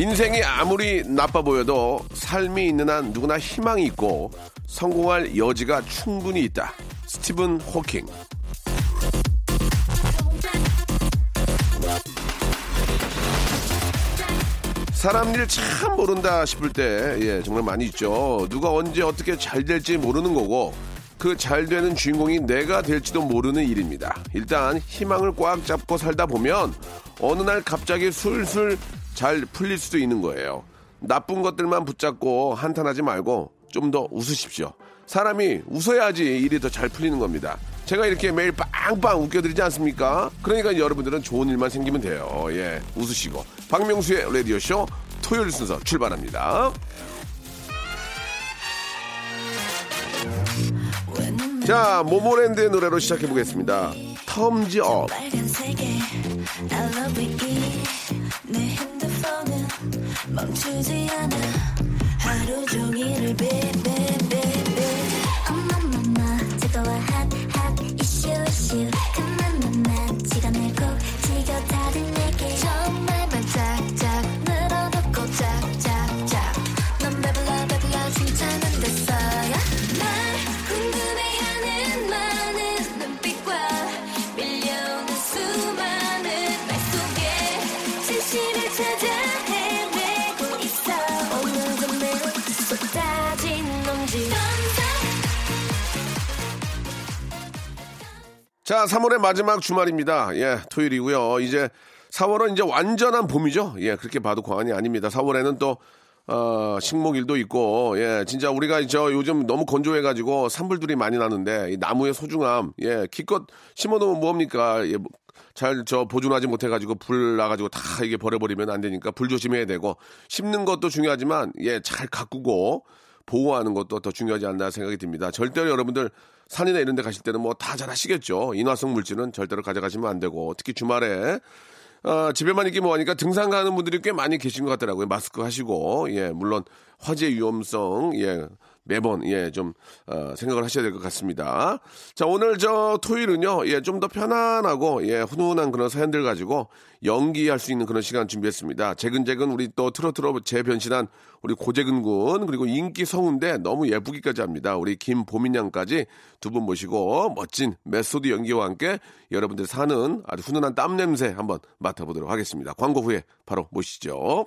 인생이 아무리 나빠 보여도 삶이 있는 한 누구나 희망이 있고 성공할 여지가 충분히 있다 스티븐 호킹 사람 일 참 모른다 싶을 때, 예, 정말 많이 있죠. 누가 언제 어떻게 잘 될지 모르는 거고, 그 잘 되는 주인공이 내가 될지도 모르는 일입니다. 일단 희망을 꽉 잡고 살다 보면 어느 날 갑자기 술술 잘 풀릴 수도 있는 거예요. 나쁜 것들만 붙잡고 한탄하지 말고 좀 더 웃으십시오. 사람이 웃어야지 일이 더 잘 풀리는 겁니다. 제가 이렇게 매일 빵빵 웃겨드리지 않습니까? 그러니까 여러분들은 좋은 일만 생기면 돼요. 예, 웃으시고. 박명수의 라디오쇼 토요일 순서 출발합니다. 자, 모모랜드의 노래로 시작해보겠습니다. 텀즈 업. 멈추지 않아. 하루 종일을 베베베베 어머머머 뜨거워 핫핫 이슈 이슈. 그만만만 시간을 꼭 지겨다든 내게 자, 3월의 마지막 주말입니다. 예, 토요일이고요. 이제 4월은 이제 완전한 봄이죠. 예, 그렇게 봐도 과언이 아닙니다. 4월에는 또 어, 식목일도 있고, 예, 진짜 우리가 저 요즘 너무 건조해가지고 산불들이 많이 나는데, 이 나무의 소중함, 예, 기껏 심어놓으면 뭐합니까? 예, 잘 저 보존하지 못해가지고 불 나가지고 다 이게 버려버리면 안 되니까 불 조심해야 되고, 심는 것도 중요하지만, 예, 잘 가꾸고, 보호하는 것도 더 중요하지 않나 생각이 듭니다. 절대로 여러분들 산이나 이런 데 가실 때는 뭐 다 잘 하시겠죠. 인화성 물질은 절대로 가져가시면 안 되고, 특히 주말에 어, 집에만 있기 뭐하니까 등산 가는 분들이 꽤 많이 계신 것 같더라고요. 마스크 하시고, 예, 물론 화재 위험성, 예, 매번, 예, 좀, 어, 생각을 하셔야 될 것 같습니다. 자, 오늘 저 토요일은요, 예, 좀 더 편안하고, 예, 훈훈한 그런 사연들 가지고 연기할 수 있는 그런 시간 준비했습니다. 재근재근 우리 또 트로트로 재변신한 우리 고재근 군, 그리고 인기 성우인데 너무 예쁘기까지 합니다. 우리 김보민 양까지 두 분 모시고 멋진 method 연기와 함께 여러분들 사는 아주 훈훈한 땀 냄새 한번 맡아보도록 하겠습니다. 광고 후에 바로 모시죠.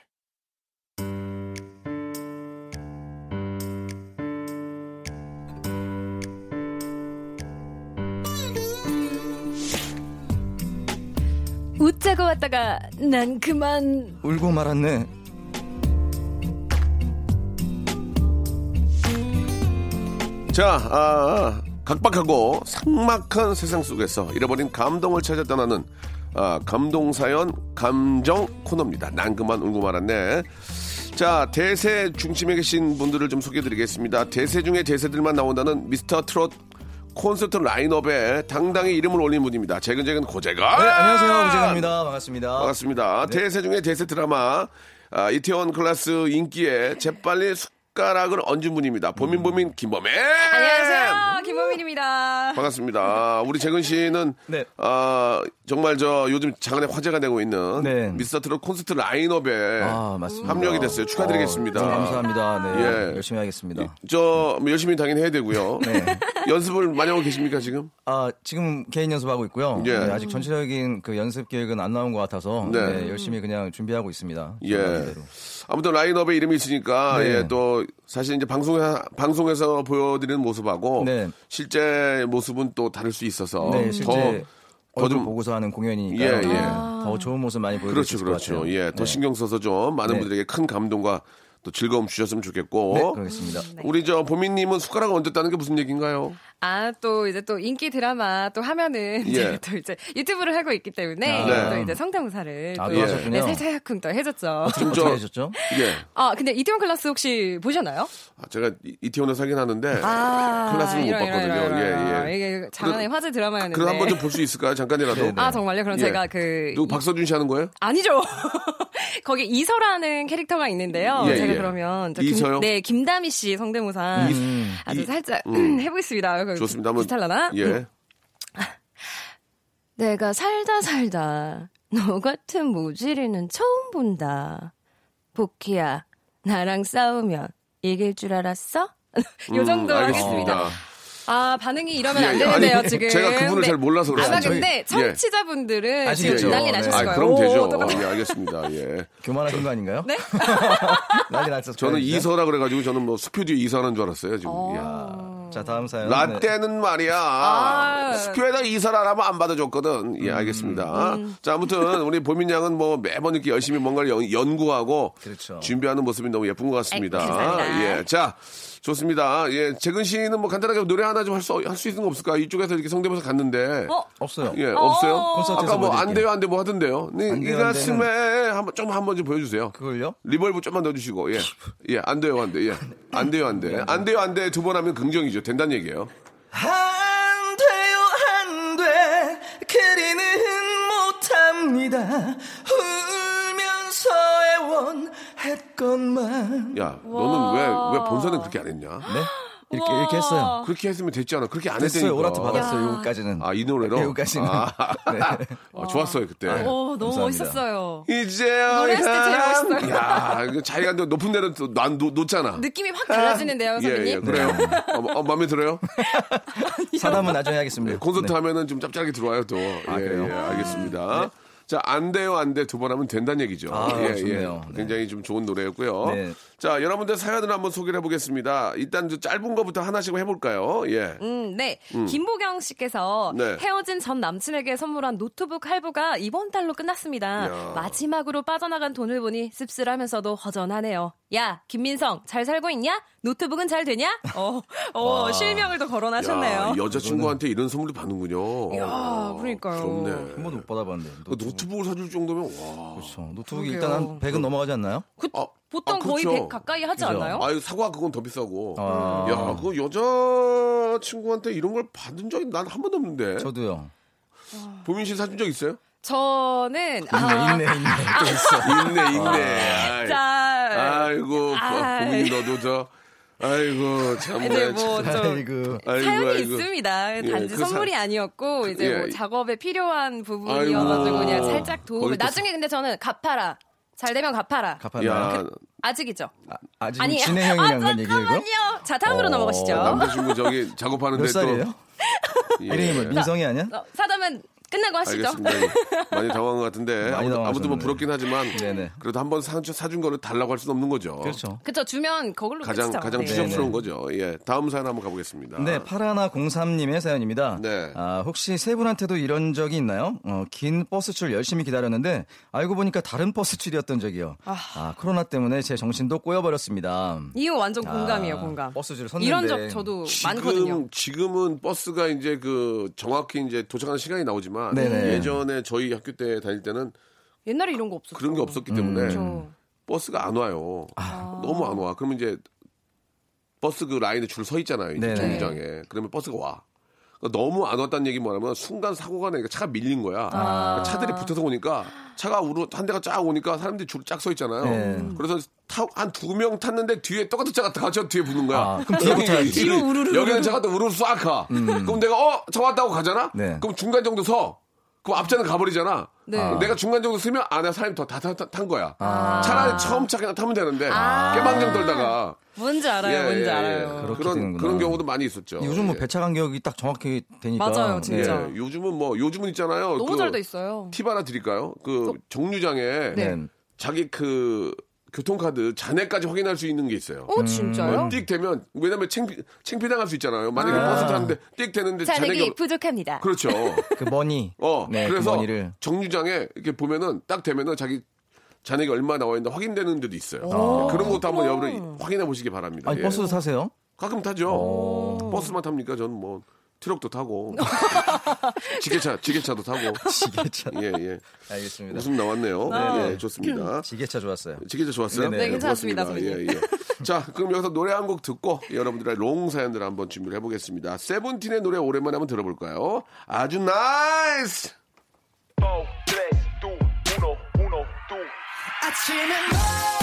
웃자고 왔다가 난 그만 울고 말았네. 자, 아, 각박하고 삭막한 세상 속에서 잃어버린 감동을 찾아 떠나는 아, 감동 사연 감정 코너입니다. 난 그만 울고 말았네. 자, 대세 중심에 계신 분들을 좀 소개해드리겠습니다. 대세 중에 대세들만 나온다는 미스터 트롯 콘서트 라인업에 당당히 이름을 올린 분입니다. 재근재근 고재가. 네, 안녕하세요. 우재가입니다. 반갑습니다. 반갑습니다. 대세 중에 대세 드라마 아, 이태원 클래스 인기에 재빨리 숟가락을 얹은 분입니다. 보민 보민 김범애. 안녕하세요 김범민입니다 반갑습니다. 우리 재근 씨는 네. 아, 정말 저 요즘 장안에 화제가 되고 있는 네. 미스터 트롯 콘서트 라인업에 아, 맞습니다. 합력이 됐어요. 축하드리겠습니다. 어, 감사합니다. 네. 예. 열심히 하겠습니다. 저뭐 열심히 당연히 해야 되고요. 네. 연습을 많이 하고 계십니까 지금? 아, 지금 개인 연습하고 있고요. 예. 네, 아직 전체적인 그 연습 계획은 안 나온 것 같아서 네. 네, 열심히 그냥 준비하고 있습니다. 예. 아무튼 라인업에 이름이 있으니까 네. 예, 또 사실 이제 방송에 방송에서 보여드리는 모습하고 네. 실제 모습은 또 다를 수 있어서 네, 실제 더더 얼굴 좀 보고서 하는 공연이니까 예, 예. 더 좋은 모습 많이 보여드릴 수 그렇죠, 있을 그렇죠. 것 같아요. 예, 더 네. 신경 써서 좀 많은 네. 분들에게 큰 감동과 또 즐거움 주셨으면 좋겠고. 네, 그러겠습니다. 우리 저 보미님은 숟가락 얹었다는 게 무슨 얘기인가요? 아, 또 이제 또 인기 드라마 또 하면은 예. 제가 또 이제 유튜브를 하고 있기 때문에 아. 네. 또 이제 성대모사를 아, 또또 하셨군요. 네, 살짝쿵 또 해줬죠. 어떻게 하셨죠? 예. 아, 근데 이태원 클라스 혹시 보셨나요? 아, 제가 이- 이태원에서 하긴 하는데 아, 클라스는 못 이런, 이런, 봤거든요. 이런, 이런. 예, 예. 이게 장안의 화제 드라마였는데. 그럼 한번 좀 볼 수 있을까요? 잠깐이라도. 네, 네. 아, 정말요? 그럼 예. 제가 그. 누구 박서준 씨 하는 거예요? 아니죠. 거기 이서라는 캐릭터가 있는데요. 예, 제가 예. 그러면 저 이서요? 네 김다미 씨 성대모사 아주 이- 살짝 음. 해보겠습니다. 그 좋습니다. 한번 비슷할라나? 예. 내가 살다 살다 너 같은 모질이는 처음 본다. 복희야, 나랑 싸우면 이길 줄 알았어? 요 정도 음, 하겠습니다. 알겠습니다. 아 반응이 이러면 예, 안 예. 되는데요 아니, 지금. 제가 그분을 네. 잘 몰라서 그래요. 아마 저희- 근데 예. 청취자분들은 아시겠죠? 지금 난리 네. 나셨을 아, 거예요. 그럼 오, 되죠. 또- 예, 알겠습니다. 예. 교만하신 거 아닌가요? 네? 난리 났었어요. 저는. 이서라 그래가지고 저는 뭐 수표듀 이서라는 줄 알았어요. 지금. 어. 자, 다음 사연. 네. 라떼는 말이야. 아. 수표에다 이서라라면 안 받아줬거든. 예, 알겠습니다. 음. 자, 아무튼 우리 보민 양은 뭐 매번 이렇게 열심히 뭔가를 연- 연구하고 그렇죠. 준비하는 모습이 너무 예쁜 것 같습니다. 감사합니다. 예, 자. 좋습니다. 예, 재근 씨는 뭐 간단하게 노래 하나 좀 할 수, 할 수 있는 거 없을까? 이쪽에서 이렇게 성대모사 갔는데. 어? 없어요. 예, 없어요? 콘서트에서 아까 뭐 안. 돼요, 안 돼, 뭐 하던데요. 네, 안이 가슴에 한번, 좀 한번 좀 보여주세요. 그걸요? reverb 좀만 넣어주시고, 예. 예, 안 돼요, 안 돼, 예. 안 돼요, 안 돼. 안 돼요, 안 돼. 두 번 하면 긍정이죠. 된다는 얘기예요. 안 돼요 안 돼 그리는 못합니다 울면서 애원했건만 야, 너는 왜, 왜 본사는 그렇게 안 했냐? 네? 이렇게 이렇게 했어요 그렇게 했으면 됐지 않아. 그렇게 안 했으니까. 오라트 받았어요 요거까지는 아, 이 노래로? 네, 요거까지는 아, 네. 어, 좋았어요, 그때. 오, 너무 감사합니다. 멋있었어요. 이제야. 노래했을 때 제일 멋있어요. 야, 자기가 높은 데는 또 난 놓잖아. 느낌이 확 달라지는데요, 예, 선배님? 예, 그래요. 어, 어, 마음에 들어요? 사담은 나중에 하겠습니다 네, 콘서트 네. 하면은 좀 짭짤하게 들어와요, 또. 아, 예, 그래요? 예, 알겠습니다. 자, 안 돼요, 안 돼. 두 번 하면 된다는 얘기죠. 아, 예, 좋네요. 예. 네. 굉장히 좀 좋은 노래였고요. 네. 자, 여러분들 사연을 한번 소개를 해보겠습니다. 일단 저 짧은 거부터 하나씩 해볼까요? 예. 음, 네. 김보경 씨께서 네. 헤어진 전 남친에게 선물한 노트북 할부가 이번 달로 끝났습니다. 야. 마지막으로 빠져나간 돈을 보니 씁쓸하면서도 허전하네요. 야, 김민성, 잘 살고 있냐? 노트북은 잘 되냐? 어, 어, 실명을 또 거론하셨네요. 야, 여자친구한테 이런 선물을 받는군요. 야, 그러니까요. 좋네. 한 번도 못 받아봤는데 그 노트북 을 사줄 정도면, 와. 그렇죠 노트북이 그러게요. 일단 한 100은 넘어가지 않나요? 그, 아, 보통 아, 거의 그렇죠. 100 가까이 하지 그죠. 않나요? 아유, 사과 그건 더 비싸고. 아. 야, 그 여자친구한테 이런 걸 받은 적이 난 한 번도 없는데. 저도요 보민 씨 사준 적 있어요? 저는, 있네 아, 있네 있네 또 있어 있네, 있네. 아이. 자, 아이고, 아이. 보민이 너도 저, 아이고, 참네. 이제 뭐, 좀, 아이고 아이고, 사연이 아이고. 있습니다. 예, 단지 그 사- 선물이 아니었고 이제 예. 뭐 작업에 필요한 부분이어가지고 아이고. 그냥 살짝 도움을. 또 나중에 근데 저는 갚아라. 잘 되면 갚아라. 갚았나요? 야, 아직이죠. 아, 아직 아니, 진행형이란 건 얘기예요? 잠깐만요. 자 다음으로 어, 넘어가시죠. 남자친구 저기 작업하는데 몇 또. 살이에요? 예. 이름이 뭐 민성이 아니야? 어, 사담은 끝나고 하시죠. 알겠습니다. 많이 당황한 것 같은데. 많이 아무튼, 아무튼 뭐. 부럽긴 하지만. 네네. 그래도 한번 사, 사준 거를 달라고 할 수는 없는 거죠. 그렇죠 그쵸 주면 그걸로 가장, 끝이죠. 가장 네. 추접스러운. 거죠. 예. 다음 사연 한번 가보겠습니다. 네, 파라나03님의 사연입니다. 네. 아, 혹시 세 분한테도 이런 적이 있나요? 어, 긴 버스줄 열심히 기다렸는데 알고 보니까 다른 버스줄이었던 적이요. 아, 코로나 때문에 제 정신도 꼬여버렸습니다. 이거 완전 공감이에요, 아, 공감. 버스줄 섰는데 이런 적 저도 많거든요. 지금 지금은 버스가 이제 그 정확히 이제 도착하는 시간이 나오지만 네네. 예전에 저희 학교 때 다닐 때는 옛날에 이런 거 없었죠. 그런 게 없었기 때문에 그렇죠. 버스가 안 와요. 너무 안 와. 그러면 이제 버스 그 라인에 줄 서 있잖아요. 이제 네네. 정류장에. 그러면 버스가 와. 그러니까 너무 안 왔다는 얘기 뭐냐면 순간 사고가 나니까 차가 밀린 거야. 그러니까 차들이 붙어서 오니까 차가 우르 한 대가 쫙 오니까 사람들이 줄 쫙 서 있잖아요. 네. 그래서 한 두 명 탔는데 뒤에 똑같은 차가 같이 뒤에 붙는 거야. 아, 그럼. 뒤로 우르르 여기는 차가 또 우르르 싹 가. 그럼 내가 어, 차 왔다고 가잖아. 네. 그럼 중간 정도 서. 그 앞자는 가버리잖아. 네. 내가 중간 정도 쓰면 아, 내가 사람이 더 다탄 거야. 아. 차라리 처음 차 그냥 타면 되는데 아. 깨방정 떨다가 뭔지 알아요, 예, 뭔지 예, 예. 알아요. 그런 되는구나. 그런 경우도 많이 있었죠. 요즘 뭐 예. 배차 간격이 딱 정확히 되니까. 맞아요, 진짜. 예, 요즘은 뭐 요즘은 있잖아요. 너무 그 잘돼 있어요. 팁 하나 드릴까요? 그 정류장에 네. 네. 자기 그 교통카드 잔액까지 확인할 수 있는 게 있어요. 어, 진짜요? 띡 되면 왜냐면 챙피 챙피당할 수 있잖아요. 만약에 아. 버스 타는데 띡 되는데 잔액이 잔액이 부족합니다. 그렇죠. 그 money. 어 네, 그래서 그 money를. 정류장에 이렇게 보면은 딱 되면은 자기 잔액이 얼마 나와 있는데 확인되는 데도 있어요. 오, 그런 것도 한번. 여러분 확인해 보시기 바랍니다. 아니 예. 버스도 타세요? 가끔 타죠. 버스만 탑니까? 저는 뭐 트럭도 타고 지게차 지게차도 타고 지게차. 예 예. 알겠습니다. 웃음 나왔네요. 네. 예 좋습니다. 지게차 좋았어요. 지게차 좋았어요? 네, 네, 괜찮습니다, 고맙습니다. 예, 예. 자, 그럼 여기서 노래 한 곡 듣고 여러분들의 long 사연들 한번 준비를 해보겠습니다. 세븐틴의 노래 오랜만에 한번 들어볼까요? 아주 nice! 아침에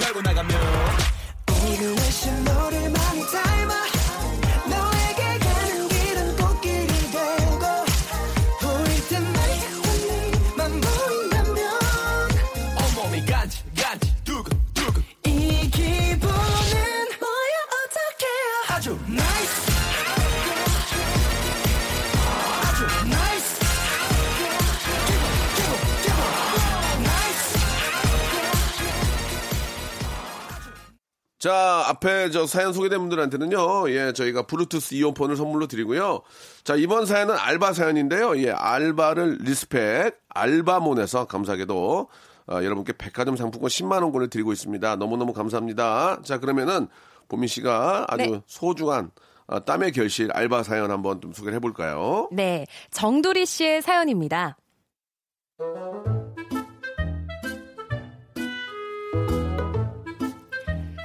열고 나가면 자, 앞에 저 사연 소개된 분들한테는요, 예, 저희가 블루투스 이어폰을 선물로 드리고요. 자, 이번 사연은 알바 사연인데요. 예, 알바를 respect, 알바몬에서 감사하게도, 어, 여러분께 백화점 상품권 10만원권을 드리고 있습니다. 너무너무 감사합니다. 자, 그러면은, 보민 씨가 아주 네. 소중한, 어, 땀의 결실 알바 사연 한번 좀 소개를 해볼까요? 네, 정도리 씨의 사연입니다.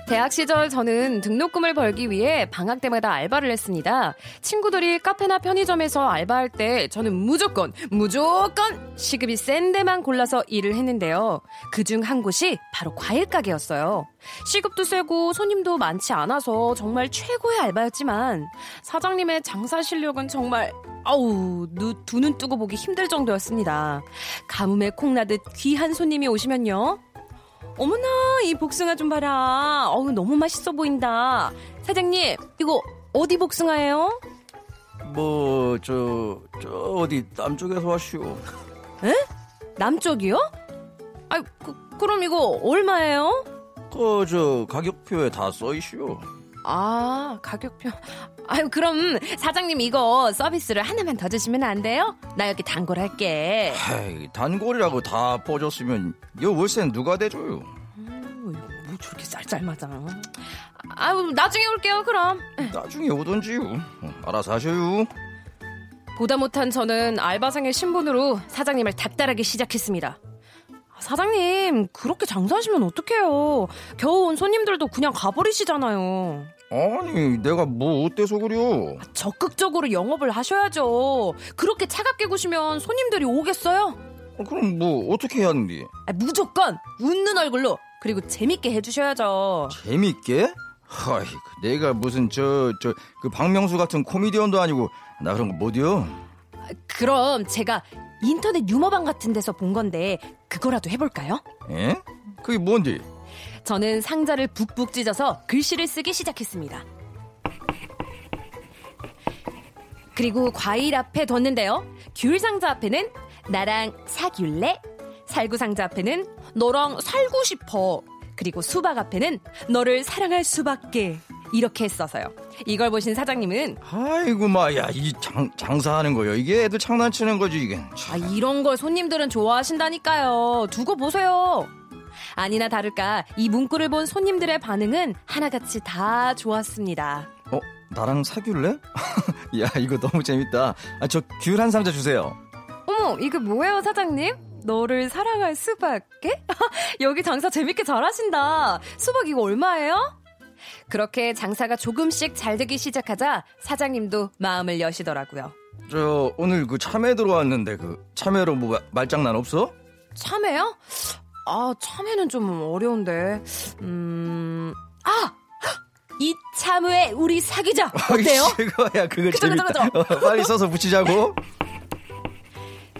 대학 시절 저는 등록금을 벌기 위해 방학 때마다 알바를 했습니다. 친구들이 카페나 편의점에서 알바할 때 저는 무조건 무조건 시급이 센 데만 골라서 일을 했는데요. 그중 한 곳이 바로 과일 가게였어요. 시급도 세고 손님도 많지 않아서 정말 최고의 알바였지만 사장님의 장사 실력은 정말 아우 두 눈 뜨고 보기 힘들 정도였습니다. 가뭄에 콩나듯 귀한 손님이 오시면요. 어머나 이 복숭아 좀 봐라. 어우 너무 맛있어 보인다. 사장님 이거 어디 복숭아예요? 뭐 저 저 어디 남쪽에서 왔슈. 남쪽이요? 아 그, 그럼 이거 얼마예요? 그 저 가격표에 다 써있슈. 아 가격표. 아유 그럼 사장님 이거 서비스를 하나만 더 주시면 안 돼요? 나 여기 단골 할게. 아이, 단골이라고 다 퍼줬으면 요 월세는 누가 대줘요? 어, 이거 뭐 저렇게 쌀쌀맞아. 아유 나중에 올게요 그럼. 나중에 오던지요. 어, 알아서 하셔요. 보다 못한 저는 알바생의 신분으로 사장님을 닥달하기 시작했습니다. 사장님, 그렇게 장사하시면 어떡해요. 겨우 온 손님들도 그냥 가버리시잖아요. 아니 내가 뭐 어때서 그려? 적극적으로 영업을 하셔야죠. 그렇게 차갑게 구시면 손님들이 오겠어요? 어, 그럼 뭐 어떻게 해야 하는데? 아, 무조건 웃는 얼굴로 그리고 재밌게 해주셔야죠. 재밌게? 하이, 내가 무슨 저 저 그 박명수 같은 코미디언도 아니고 나 그런 거 못이요. 그럼 제가 인터넷 유머방 같은 데서 본 건데 그거라도 해볼까요? 에? 그게 뭔데? 저는 상자를 북북 찢어서 글씨를 쓰기 시작했습니다. 그리고 과일 앞에 뒀는데요. 귤 상자 앞에는 나랑 사귈래? 살구 상자 앞에는 너랑 살고 싶어. 그리고 수박 앞에는 너를 사랑할 수밖에. 이렇게 써서요. 이걸 보신 사장님은 아이고 마야 이 장, 장사하는 거요. 이게 애들 장난치는 거지 이게. 아, 이런 걸 손님들은 좋아하신다니까요. 두고 보세요. 아니나 다를까 이 문구를 본 손님들의 반응은 하나같이 다 좋았습니다. 어 나랑 사귈래? 야 이거 너무 재밌다. 아 저 귤 한 상자 주세요. 어머, 이게 뭐예요, 사장님? 너를 사랑할 수밖에? 여기 장사 재밌게 잘하신다. 수박 이거 얼마예요? 그렇게 장사가 조금씩 잘 되기 시작하자 사장님도 마음을 여시더라고요. 저 오늘 그 참외 들어왔는데 그 참외로 뭐 말장난 없어? 참외요? 아, 참외는 좀 어려운데. 음, 아! 이 참외 우리 사귀자. 어때요? 그거야, 그거 재밌다. 그죠, 그죠. 어, 빨리 써서 붙이자고.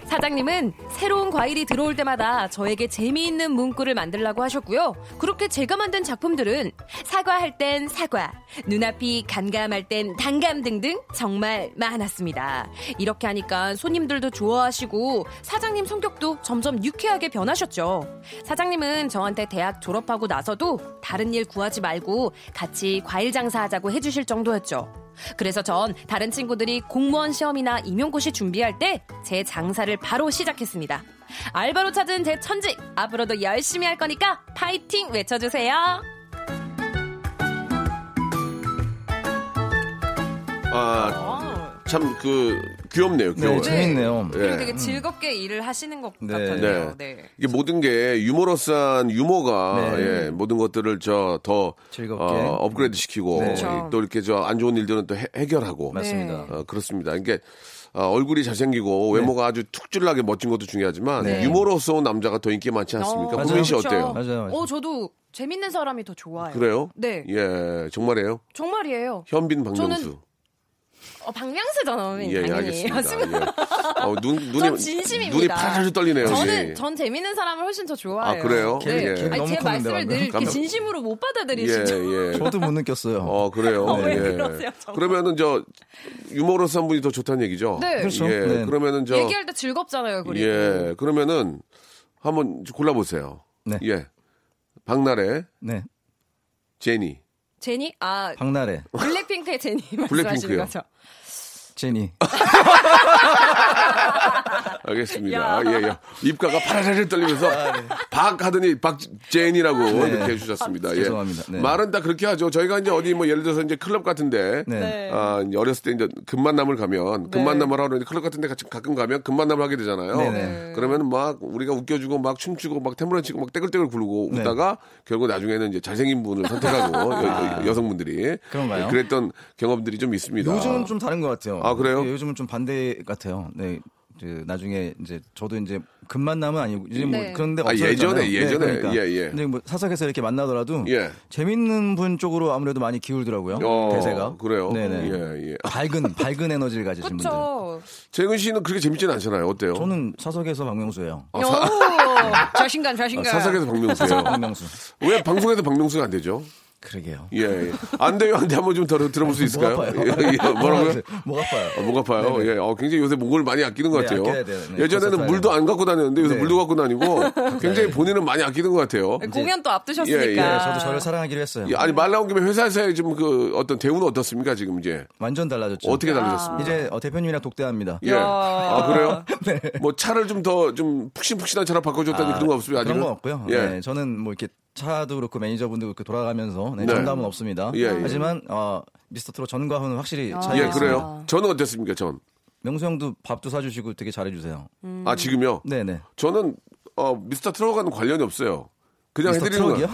사장님은 새로운 과일이 들어올 때마다 저에게 재미있는 문구를 만들라고 하셨고요. 그렇게 제가 만든 작품들은 사과할 땐 사과, 눈앞이 감감할 땐 단감 등등 정말 많았습니다. 이렇게 하니까 손님들도 좋아하시고 사장님 성격도 점점 유쾌하게 변하셨죠. 사장님은 저한테 대학 졸업하고 나서도 다른 일 구하지 말고 같이 과일 장사하자고 해주실 정도였죠. 그래서 전 다른 친구들이 공무원 시험이나 임용고시 준비할 때 제 장사를 바로 시작했습니다. 알바로 찾은 제 천직 앞으로도 열심히 할 거니까 파이팅 외쳐주세요. 아, 참 그 귀엽네요. 귀여워요. 네, 재밌네요. 그리고 예. 되게 즐겁게 일을 하시는 것 네. 같았네요. 네. 네. 이게 모든 게 유머러스한 유머가 네. 예, 모든 것들을 저 더 즐겁게. 어, 업그레이드 시키고 네. 그렇죠. 또 이렇게 저 안 좋은 일들은 또 해, 해결하고 맞습니다. 어, 그렇습니다. 이게 어, 얼굴이 잘생기고 외모가 아주 툭줄나게 멋진 것도 중요하지만 네. 유머러스러운 남자가 더 인기 많지 않습니까? 어, 구민 씨 그렇죠. 어때요? 맞아요, 맞아요. 어, 저도 재밌는 사람이 더 좋아요. 그래요? 네. 예, 정말이에요. 정말이에요. 현빈 박명수. 어, 박명수잖아요. 예, 예, 당연히. 알겠습니다. 예. 어, 눈, 눈이, 전 진심입니다. 눈이 파르르 떨리네요. 저는 예. 전 재밌는 사람을 훨씬 더 좋아해요. 아, 그래요? 네. 예. 너무 아니, 제 컸는데, 말씀을. 늘 이렇게 진심으로 못 예, 받아들이시죠. 예. 저도 못 느꼈어요. 어, 그래요. 어, 왜 예. 그러세요? 그러면은 저 유머러스 한 분이 더 좋다는 얘기죠. 네. 그렇죠. 예. 네. 그러면은 저 얘기할 때 즐겁잖아요. 그리고. 예. 그러면은 한번 골라 보세요. 네. 예. 박나래, 네. 제니. 제니? 아, 박나래, 블랙핑크의 제니 말씀하시는 블랙핑크요. 거죠? 제니. 알겠습니다. 야. 예, 예. 입가가 파라라를 떨리면서 아, 네. 박 하더니 박제인이라고 이렇게 해주셨습니다. 예. 죄송합니다. 네. 말은 다 그렇게 하죠. 저희가 이제 어디 뭐 예를 들어서 이제 클럽 같은데 네. 네. 아, 이제 어렸을 때 이제 금만남을 가면 금만남을 하러 이제 클럽 같은 데 같이 가끔 가면 금만남을 하게 되잖아요. 그러면 막 우리가 웃겨주고 막 춤추고 막 템브런 치고 막 떼글떼글 굴고 네. 웃다가 결국 나중에는 이제 잘생긴 분을 선택하고 여, 성분들이 그런가요? 그랬던 경험들이 좀 있습니다. 요즘은 좀 다른 것 같아요. 아, 그래요? 예, 요즘은 좀 반대 같아요. 네. 그 나중에 이제 저도 이제 금 만남은 아니고 이제 뭐 네. 그런 데가 아. 예전에, 예전에. 그러니까. 예, 예. 근데 뭐 사석에서 이렇게 만나더라도 예. 재밌는 분 쪽으로 아무래도 많이 기울더라고요. 어, 대세가. 그래요? 네네. 예, 예. 밝은 밝은 에너지를 가지신 분들. 재근 씨는 그렇게 재밌지는 않잖아요. 어때요? 저는 사석에서 박명수예요. 아, 오, 자신감, 자신감. 사석에서 박명수예요. 박명수. 왜 방송에서 박명수가 안 되죠? 그러게요. 예, 예. 안 돼요, 안 돼. 한번 좀 들어, 들어볼 수 있을까요? 목 아파요. 예, 예. 뭐라고요? 목 아파요. 어, 목 아파요. 네네. 예. 어, 굉장히 요새 목을 많이 아끼는 것 네, 같아요. 아껴야 돼요. 네, 예전에는 물도. 안 갖고 다녔는데 요새 네. 물도 갖고 다니고 굉장히 본인은 많이 아끼는 것 같아요. 공연 또 앞두셨으니까. 예, 예. 저도 저를 사랑하기로 했어요. 예, 아니 말 나온 김에 회사에서의 지금 그 어떤 대우는 어떻습니까 지금 이제 완전 달라졌죠. 어떻게 다르셨습니까? 이제 어, 대표님이랑 독대합니다. 예. 아 그래요? 네. 뭐 차를 좀 더좀 푹신푹신한 차로 바꿔줬다니 그런 거 없습니까? 아직은? 그런 건 없고요. 예. 네, 저는 뭐 이렇게 차도 그렇고 매니저분도 그렇게 돌아가면서 네, 네. 전담은 없습니다. 예, 예. 하지만 어, 미스터 트롯 전과는 확실히 차이가 예, 있습니다. 그래요. 저는 어땠습니까? 전. 명수 형도 밥도 사주시고 되게 잘해주세요. 아 지금요? 네네. 저는 어, 미스터 트럭하고는 관련이 없어요. 그냥 미스터 해드리는 트럭이요?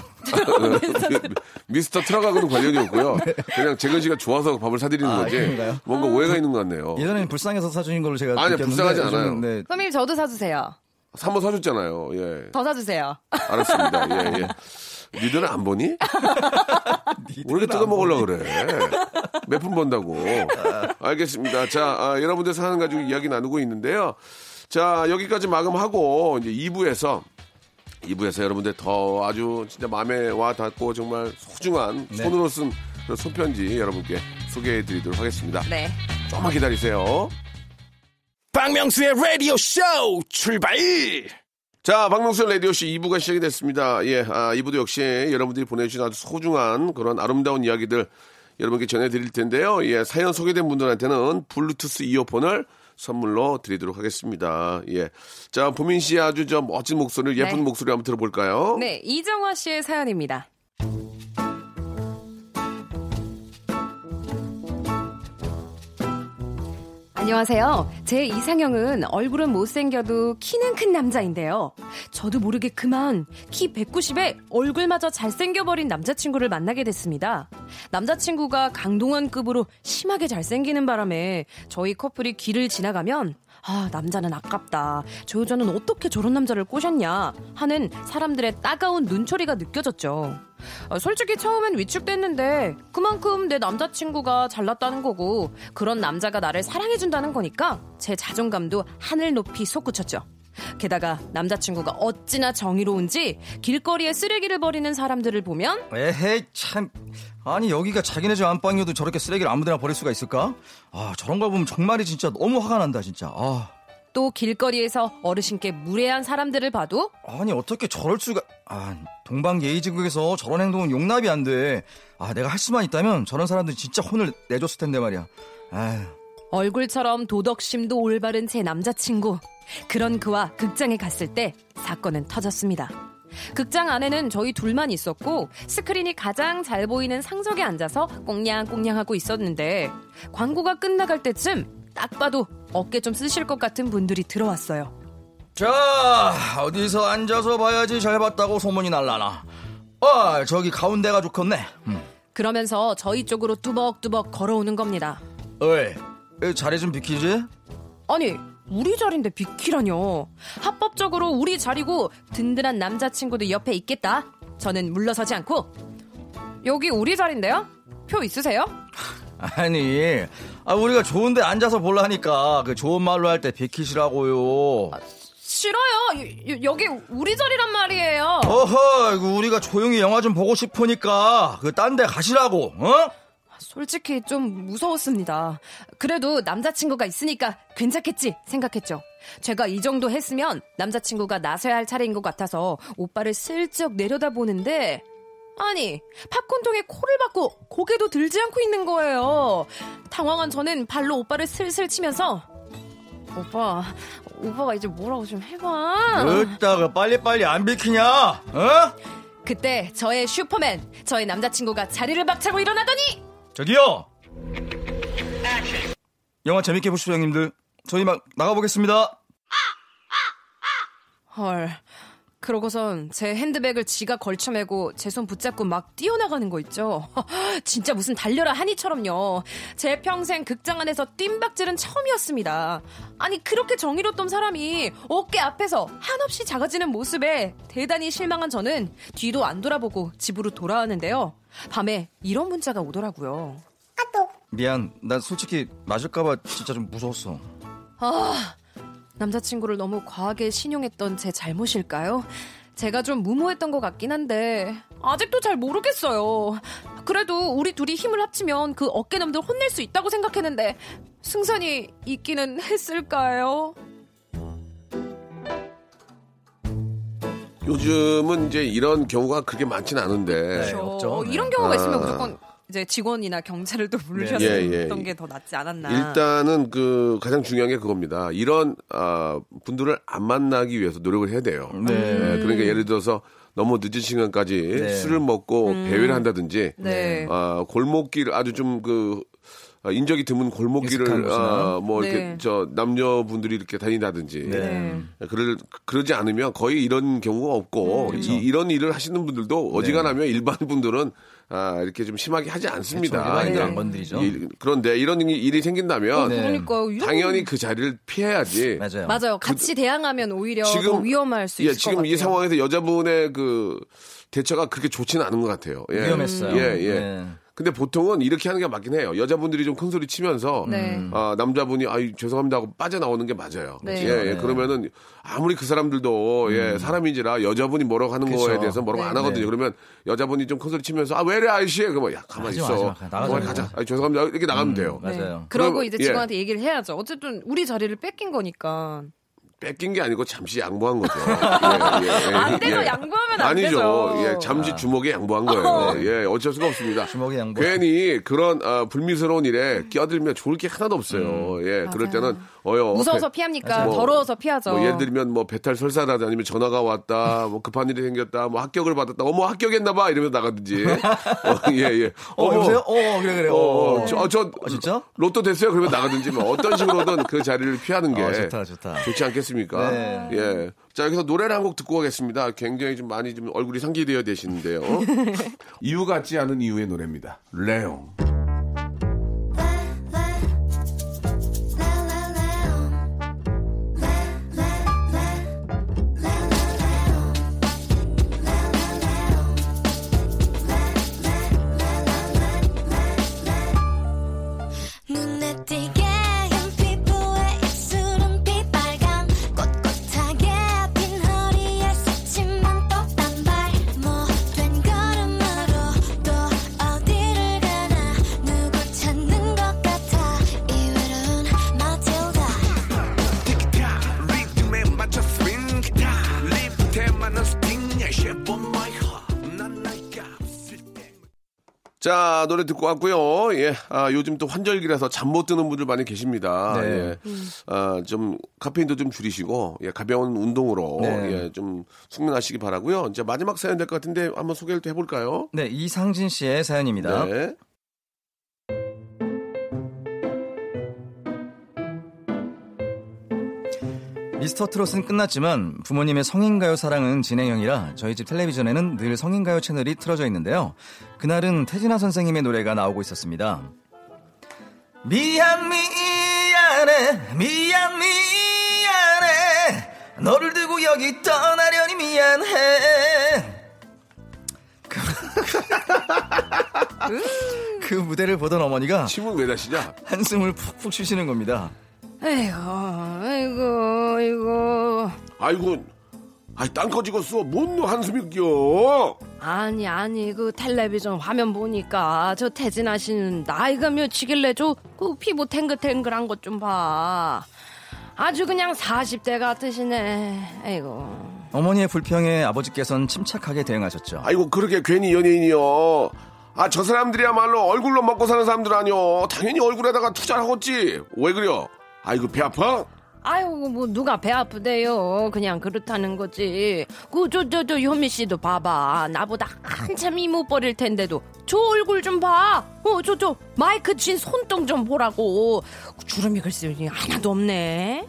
거예요. 미스터 트럭하고는 관련이 없고요. 그냥 재근 씨가 좋아서 밥을 사드리는 아, 거지. 그런가요? 뭔가 오해가 있는 것 같네요. 예전에는 불쌍해서 사주신 걸로 제가 느꼈는데 불쌍하지 않아요. 네, 선배님 저도 사주세요. 한번 사줬잖아요. 예. 더 사주세요. 알았습니다. 예, 예. 니들은 안 보니? 왜 이렇게 뜯어 먹으려고 그래? 몇 푼 번다고. 알겠습니다. 자, 아, 여러분들 사는 가지고 이야기 나누고 있는데요. 자, 여기까지 마감하고, 이제 2부에서, 2부에서 여러분들 더 아주 진짜 마음에 와 닿고 정말 소중한 네. 손으로 쓴그 손편지 여러분께 소개해 드리도록 하겠습니다. 네. 조금만 기다리세요. 박명수의 라디오 쇼 출발! 자, 박명수 라디오 쇼 2부가 시작이 됐습니다. 예, 아, 2부도 역시 여러분들이 보내주신 아주 소중한 그런 아름다운 이야기들 여러분께 전해드릴 텐데요. 예, 사연 소개된 분들한테는 블루투스 이어폰을 선물로 드리도록 하겠습니다. 예. 자, 보민 씨의 아주 저 멋진 목소리, 예쁜 네. 목소리 한번 들어볼까요? 네, 이정화 씨의 사연입니다. 안녕하세요. 제 이상형은 얼굴은 못생겨도 키는 큰 남자인데요. 저도 모르게 그만 키 190에 얼굴마저 잘생겨버린 남자친구를 만나게 됐습니다. 남자친구가 강동원급으로 심하게 잘생기는 바람에 저희 커플이 길을 지나가면 아, 남자는 아깝다. 저 여자는 어떻게 저런 남자를 꼬셨냐 하는 사람들의 따가운 눈초리가 느껴졌죠. 아, 솔직히 처음엔 위축됐는데 그만큼 내 남자친구가 잘났다는 거고 그런 남자가 나를 사랑해준다는 거니까 제 자존감도 하늘 높이 솟구쳤죠. 게다가 남자친구가 어찌나 정의로운지 길거리에 쓰레기를 버리는 사람들을 보면 에헤이 참 아니 여기가 자기네 집 안방이어도 저렇게 쓰레기를 아무데나 버릴 수가 있을까? 아 저런 걸 보면 정말이 진짜 너무 화가 난다 진짜. 아 또 길거리에서 어르신께 무례한 사람들을 봐도 아니 어떻게 저럴 수가? 아 동방 예의지국에서 저런 행동은 용납이 안 돼. 아 내가 할 수만 있다면 저런 사람들 진짜 혼을 내줬을 텐데 말이야. 아휴. 얼굴처럼 도덕심도 올바른 제 남자친구. 그런 그와 극장에 갔을 때 사건은 터졌습니다. 극장 안에는 저희 둘만 있었고 스크린이 가장 잘 보이는 상석에 앉아서 꽁냥꽁냥 하고 있었는데 광고가 끝나갈 때쯤 딱 봐도 어깨 좀 쓰실 것 같은 분들이 들어왔어요. 자 어디서 앉아서 봐야지 잘 봤다고 소문이 날라나. 아 저기 가운데가 좋겠네. 음. 그러면서 저희 쪽으로 뚜벅뚜벅 걸어오는 겁니다. 어이 이 자리 좀 비키지? 아니 우리 자리인데 비키라뇨. 합법적으로 우리 자리고 든든한 남자친구도 옆에 있겠다. 저는 물러서지 않고 여기 우리 자리인데요? 표 있으세요? 아니, 아, 우리가 좋은데 앉아서 볼라니까 그 좋은 말로 할 때 비키시라고요. 싫어요. 여, 여기 우리 자리란 말이에요. 어허, 우리가 조용히 영화 좀 보고 싶으니까 그 딴 데 가시라고, 어? 솔직히 좀 무서웠습니다. 그래도 남자친구가 있으니까 괜찮겠지 생각했죠. 제가 이 정도 했으면 남자친구가 나서야 할 차례인 것 같아서 오빠를 슬쩍 내려다보는데 아니 팝콘통에 코를 박고 고개도 들지 않고 있는 거예요. 당황한 저는 발로 오빠를 슬슬 치면서 오빠 오빠가 이제 뭐라고 좀 해봐. 으따가 빨리빨리 안 비키냐, 어? 그때 저의 슈퍼맨 저의 남자친구가 자리를 박차고 일어나더니 저기요! 영화 재밌게 보시죠, 형님들. 저희 막 나가보겠습니다. 헐. 그러고선 제 핸드백을 지가 걸쳐매고 제 손 붙잡고 막 뛰어나가는 거 있죠. 진짜 무슨 달려라 하니처럼요. 제 평생 극장 안에서 뜀박질은 처음이었습니다. 아니 그렇게 정의롭던 사람이 어깨 앞에서 한없이 작아지는 모습에 대단히 실망한 저는 뒤도 안 돌아보고 집으로 돌아왔는데요. 밤에 이런 문자가 오더라고요. 미안, 난 솔직히 맞을까봐 진짜 좀 무서웠어. 아, 남자친구를 너무 과하게 신용했던 제 잘못일까요? 제가 좀 무모했던 것 같긴 한데 아직도 잘 모르겠어요. 그래도 우리 둘이 힘을 합치면 그 어깨남들 혼낼 수 있다고 생각했는데 승산이 있기는 했을까요? 요즘은 이제 이런 경우가 그렇게 많지는 않은데. 네, 없죠. 어, 네. 이런 경우가 아. 있으면 무조건 이제 직원이나 경찰을 또 부르셨던 예, 예. 게더 낫지 않았나. 일단은 그 가장 중요한 게 그겁니다. 이런 아, 분들을 안 만나기 위해서 노력을 해야 돼요. 네. 예, 그러니까 예를 들어서 너무 늦은 시간까지 네. 술을 먹고 배회를 한다든지 네. 아, 골목길 아주 좀그 인적이 드문 골목길을. 아, 뭐 이렇게 네. 저 남녀분들이 이렇게 다닌다든지 네. 그럴 그러지 않으면 거의 이런 경우가 없고 음, 이, 런 일을 하시는 분들도 네. 어지간하면 일반 분들은 아, 이렇게 좀 심하게 하지 않습니다. 그렇죠. 일반인들 예. 안 건드리죠. 이- 그런데 이런 일이 생긴다면 네. 당연히 그 자리를 피해야지. 맞아요. 맞아요. 같이 대항하면 오히려 더 위험할 수 예, 있을 것 지금 같아요. 이 상황에서 여자분의 그 대처가 그렇게 좋지는 않은 것 같아요. 예. 위험했어요. 예, 예. 네. 근데 보통은 이렇게 하는 게 맞긴 해요. 여자분들이 좀 큰 소리 치면서 네. 아, 남자분이 아 죄송합니다 하고 빠져나오는 게 맞아요. 네. 예, 예. 네. 그러면은 아무리 그 사람들도 예, 사람인지라 여자분이 뭐라고 하는 그쵸. 거에 대해서 뭐라고 네. 안 하거든요. 네. 그러면 여자분이 좀 큰 소리 치면서 아 왜래 아이씨 그러면 야 가만히 하지 마, 있어. 하지 마. 나가자, 가만히 가자. 아, 죄송합니다. 이렇게 나가면 돼요. 맞아요. 그러고 그럼, 이제 예. 직원한테 얘기를 해야죠. 어쨌든 우리 자리를 뺏긴 거니까. 뺏긴 게 아니고 잠시 양보한 거죠. 예, 예, 예, 안 되죠. 예. 양보하면 안 아니죠. 되죠. 예, 잠시 주먹에 양보한 거예요. 예, 어쩔 수가 없습니다. 주먹에 양보. 괜히 그런 아, 불미스러운 일에 끼어들면 좋을 게 하나도 없어요. 예, 그럴 때는 어여 무서워서 배- 피합니까? 뭐, 더러워서 피하죠. 뭐 예를 들면 뭐 배탈 설사라든지 아니면 전화가 왔다, 뭐 급한 일이 생겼다, 뭐 합격을 받았다, 어머 합격했나 봐 이러면서 나가든지. 어, 예, 예. 어, 어머, 여보세요? 어, 그래, 그래. 어, 어, 어, 저, 저 아, 진짜? 로또 됐어요? 그러면 나가든지 뭐 어떤 식으로든 그 자리를 피하는 게 어, 좋다, 좋다. 좋지 않겠습니까? 네. 예. 자, 여기서 노래를 한 곡 듣고 가겠습니다. 굉장히 좀 많이 좀 얼굴이 상기되어 계시는데요. 이유 같지 않은 이유의 노래입니다. 레옹. 자, 노래 듣고 왔고요. 예. 아, 요즘 또 환절기라서 잠 못 드는 분들 많이 계십니다. 네. 예. 아, 좀 카페인도 좀 줄이시고 예, 가벼운 운동으로 네. 예, 좀 숙면하시기 바라고요. 이제 마지막 사연 될 것 같은데 한번 소개를 또 해 볼까요? 네, 이상진 씨의 사연입니다. 네. 미스터 트롯은 끝났지만 부모님의 성인가요 사랑은 진행형이라 저희 집 텔레비전에는 늘 성인가요 채널이 틀어져 있는데요. 그날은 태진아 선생님의 노래가 나오고 있었습니다. 미안 미안해 미안 미안해 너를 두고 여기 떠나려니 미안해 그, 그 무대를 보던 어머니가 침은 왜 다시냐? 한숨을 푹푹 쉬시는 겁니다. 에휴, 아이고, 아이고. 아이고, 아이 땅 꺼지겠어. 뭔 한숨이 껴? 아니, 아니, 그 텔레비전 화면 보니까 저 태진아 씨는 나이가 몇이길래 저 그 피부 탱글탱글한 것 좀 봐. 아주 그냥 40대 같으시네. 아이고. 어머니의 불평에 아버지께서는 침착하게 대응하셨죠. 아이고 그렇게 괜히 연예인이요. 아 저 사람들이야말로 얼굴로 먹고 사는 사람들 아니요. 당연히 얼굴에다가 투자를 하겠지. 왜 그래요? 아이고 배 아파? 아이고, 뭐, 누가 배 아프대요. 그냥 그렇다는 거지. 그, 저, 저, 저, 현미 씨도 봐봐. 나보다 한참 이모 버릴 텐데도. 저 얼굴 좀 봐. 어, 저, 저, 마이크 쥔 손등 좀 보라고. 주름이 글쎄 하나도 없네.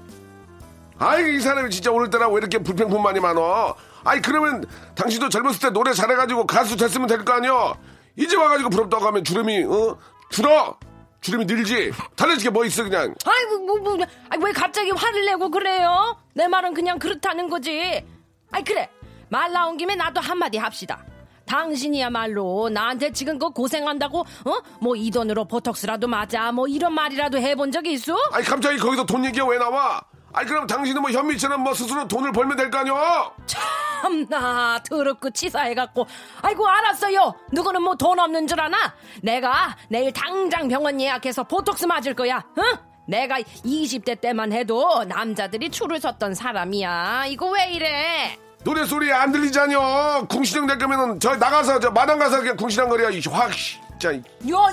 아이 이 사람이 진짜 오늘따라 왜 이렇게 불평품 많이 많어? 아이 그러면 당신도 젊었을 때 노래 잘해가지고 가수 됐으면 될 거 아니야? 이제 와가지고 부럽다고 하면 주름이 어 줄어? 주름이 늘지? 달라지게 뭐 있어 그냥? 아이고, 뭐, 뭐, 아이, 왜 갑자기 화를 내고 그래요? 내 말은 그냥 그렇다는 거지. 아이, 그래. 말 나온 김에 나도 한마디 합시다. 당신이야말로 나한테 지금 그 고생한다고, 어? 뭐 이 돈으로 보톡스라도 맞아. 뭐 이런 말이라도 해본 적이 있어? 아이 갑자기 거기서 돈 얘기가 왜 나와? 아이 그럼 당신은 뭐 현미처럼 뭐 스스로 돈을 벌면 될 거 아니야? 참나, 더럽고 치사해갖고. 아이고, 알았어요. 누구는 뭐 돈 없는 줄 아나? 내가 내일 당장 병원 예약해서 보톡스 맞을 거야, 응? 내가 20대 때만 해도 남자들이 줄을 섰던 사람이야. 이거 왜 이래? 노래 소리 안 들리잖여. 궁시렁 될 거면은 저 나가서 저 마당 가서 그냥 궁시렁거려 이확 진짜. 요,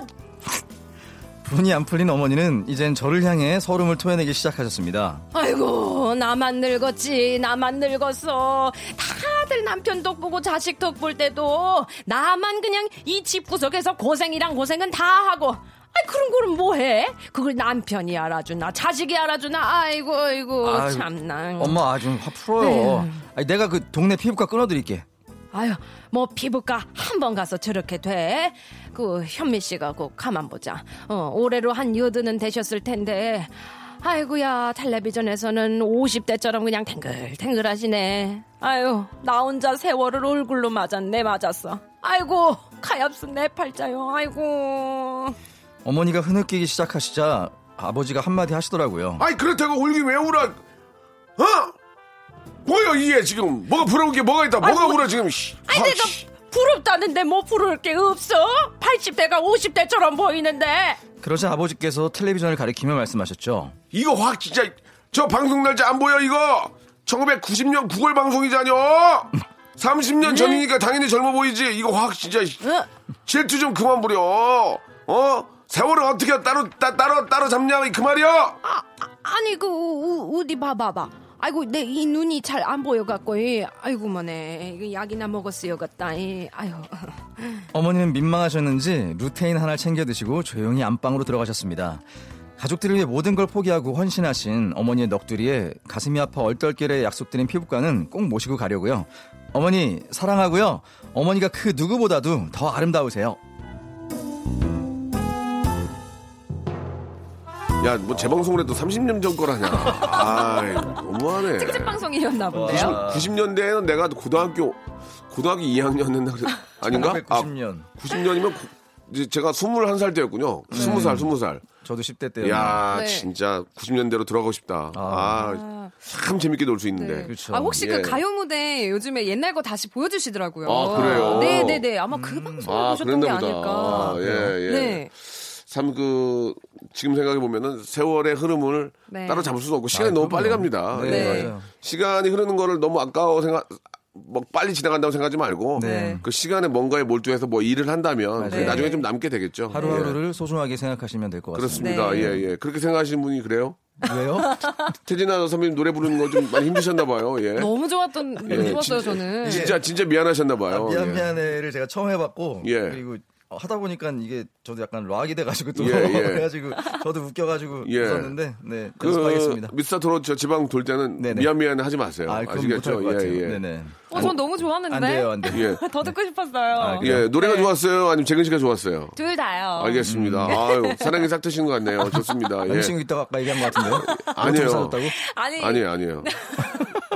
분이 안 풀린 어머니는 이젠 저를 향해 서름을 토해내기 시작하셨습니다. 아이고, 나만 늙었지. 나만 늙었어. 다들 남편 덕 보고 자식 덕 볼 때도 나만 그냥 이 집 구석에서 고생이랑 고생은 다 하고. 아이, 그런 거는 뭐 해? 그걸 남편이 알아주나, 자식이 알아주나, 아이고, 아이고, 참나. 엄마 아좀 화 풀어요. 아니, 내가 그 동네 피부과 끊어드릴게. 아유, 뭐 피부과 한 번 가서 저렇게 돼? 그 현미 씨가 꼭 가만 보자. 어, 올해로 한 여든은 되셨을 텐데. 아이고야, 텔레비전에서는 50대처럼 그냥 탱글탱글 하시네. 아유, 나 혼자 세월을 얼굴로 맞았네, 맞았어. 아이고, 가엾은 내 팔자요, 아이고. 어머니가 흐느끼기 시작하시자 아버지가 한마디 하시더라고요. 아이 그렇다고 울기 왜 울어? 어? 뭐야 이게 지금 뭐가 부러운 게 뭐가 있다? 뭐가 아이고, 울어 지금? 씨. 아니, 아, 내가 씨. 부럽다는데 뭐 부러울 게 없어? 80대가 50대처럼 보이는데. 그러자 아버지께서 텔레비전을 가리키며 말씀하셨죠. 이거 확 진짜 저 방송 날짜 안 보여 이거 1990년 9월 방송이잖여 30년 전이니까 당연히 젊어 보이지 이거 확 진짜 질투 좀 그만 부려 어 세월을 어떻게 따로 따, 따로 따로 잡냐 그 말이야 아니 그 우, 어디 봐봐봐. 아이고 내 이 눈이 잘 안 보여갖고 이, 아이고 뭐네 이거 약이나 먹었어요 같다. 이, 아유 어머니는 민망하셨는지 루테인 하나 챙겨 드시고 조용히 안방으로 들어가셨습니다. 가족들을 위해 모든 걸 포기하고 헌신하신 어머니의 넋두리에 가슴이 아파 얼떨결에 약속드린 피부과는 꼭 모시고 가려고요. 어머니 사랑하고요. 어머니가 그 누구보다도 더 아름다우세요. 야 뭐 재방송을 해도 30년 전 거라냐 아이 너무하네 특집 방송이었나 본데요. 90, 년대에는 내가 고등학교 고등학교 2학년이었나 그래 아닌가? 아, 1990년. 90년이면 제가 21살 때였군요. 20살, 20살. 저도 10대 때요. 야, 네. 진짜 90년대로 돌아가고 싶다. 아, 참 재밌게 놀 수 있는데. 네. 그렇죠. 아, 혹시 예. 그 가요 무대 요즘에 옛날 거 다시 보여주시더라고요. 아, 그래요? 네네네. 아마 그 방송 을 아, 보셨던 게 그랬나 보다. 아닐까. 아, 예, 예. 네. 참 그 지금 생각해 보면은 세월의 흐름을 네. 따로 잡을 수는 없고 시간이 아, 너무 그럼요. 빨리 갑니다. 네, 예. 맞아요. 시간이 흐르는 거를 너무 아까워 생각 뭐 빨리 지나간다고 생각하지 말고 네. 그 시간에 뭔가에 몰두해서 뭐 일을 한다면 그게 네. 나중에 좀 남게 되겠죠. 예. 하루하루를 소중하게 생각하시면 될 것 같습니다. 그렇습니다. 네. 예, 예. 그렇게 생각하시는 분이 그래요? 왜요? 태진아 선배님 노래 부르는 거 좀 많이 힘드셨나 봐요. 예. 너무 좋았던, 너무 예, 좋았어요, 진짜- 저는. 진짜 진짜 미안하셨나 봐요. 아, 미안 예. 미안해를 제가 처음 해봤고 예. 그리고 하다 보니까 이게 저도 약간 락이 돼가지고 또 예, 예. 그래가지고 저도 웃겨가지고 예. 웃었는데 네 그 연습하겠습니다. 미스터 트롯 저 지방 돌 때는 네네. 미안 미안 하지 마세요. 아, 같아요. 예, 예. 네네. 어, 전 너무 좋았는데. 안 돼요, 안 돼요. 예. 더 듣고 싶었어요. 아, 예, 노래가 네. 좋았어요? 아니면 재근 씨가 좋았어요? 둘 다요. 알겠습니다. 아유, 사랑이 싹 트신 것 같네요. 좋습니다. 예. 남친구 있다가 아까 얘기한 것 같은데요? 아니에요. 노트북 사줬다고? 아니, 아니에요, 아니에요.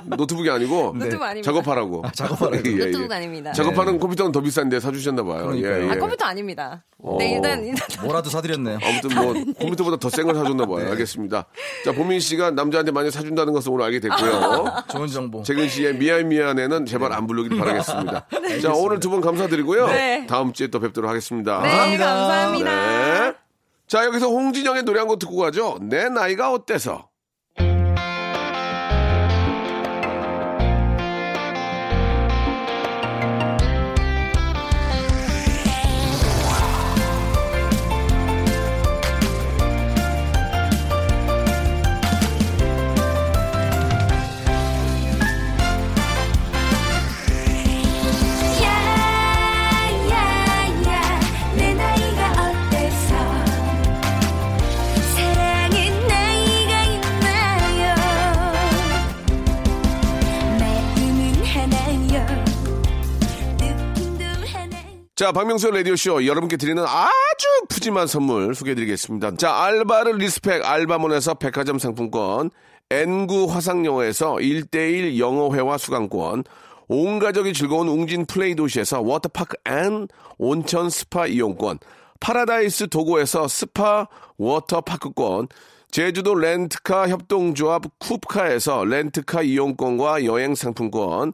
노트북이 아니고 노트북 아닙니다. 작업하라고. 아, 작업하라고. 예, 예. 노트북 아닙니다. 작업하는 컴퓨터는 더 비싼데 사주셨나 봐요. 예, 예. 아, 컴퓨터 아닙니다. 어. 네, 일단, 일단. 뭐라도 사드렸네요. 아무튼 뭐 컴퓨터보다 더 센 걸 사줬나 봐요. 알겠습니다. 자, 보민 씨가 남자한테 많이 사준다는 것을 오늘 알게 됐고요. 좋은 정보. 재근 씨의 미안 미안에는 제발 안 부르길 바라겠습니다. 자, 오늘 두 분 감사드리고요. 네. 다음 주에 또 뵙도록 하겠습니다. 네, 감사합니다. 네. 자, 여기서 홍진영의 노래 한 곡 듣고 가죠. 내 나이가 어때서? 자, 박명수 라디오쇼 여러분께 드리는 아주 푸짐한 선물 소개해드리겠습니다. 자, 알바를 respect 알바몬에서 백화점 상품권, N구 화상영어에서 1대1 영어회화 수강권, 온 가족이 즐거운 웅진 플레이 도시에서 워터파크 and 온천 스파 이용권, 파라다이스 도고에서 스파 워터파크권, 제주도 렌트카 협동조합 쿱카에서 렌트카 이용권과 여행 상품권,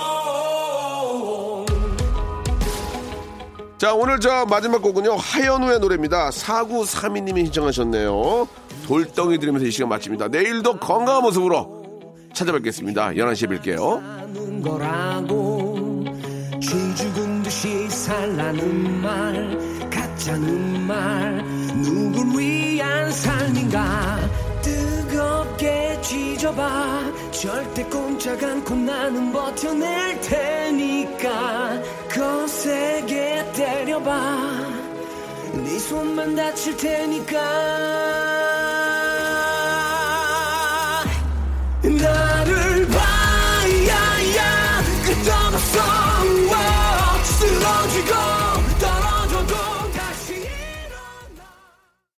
자, 오늘 저 마지막 곡은요, 하현우의 노래입니다. 4932님이 신청하셨네요. 돌덩이 들으면서 이 시간 마칩니다. 내일도 건강한 모습으로 찾아뵙겠습니다. 11시에 뵐게요. 사는 거라고 쥐 죽은 듯이 살라는 말 가짜는 말 누굴 위한 삶인가 쥐져봐. 절대 꼼짝 않고 나는 버텨낼 테니까. 거세게 때려봐. 네 손만 다칠 테니까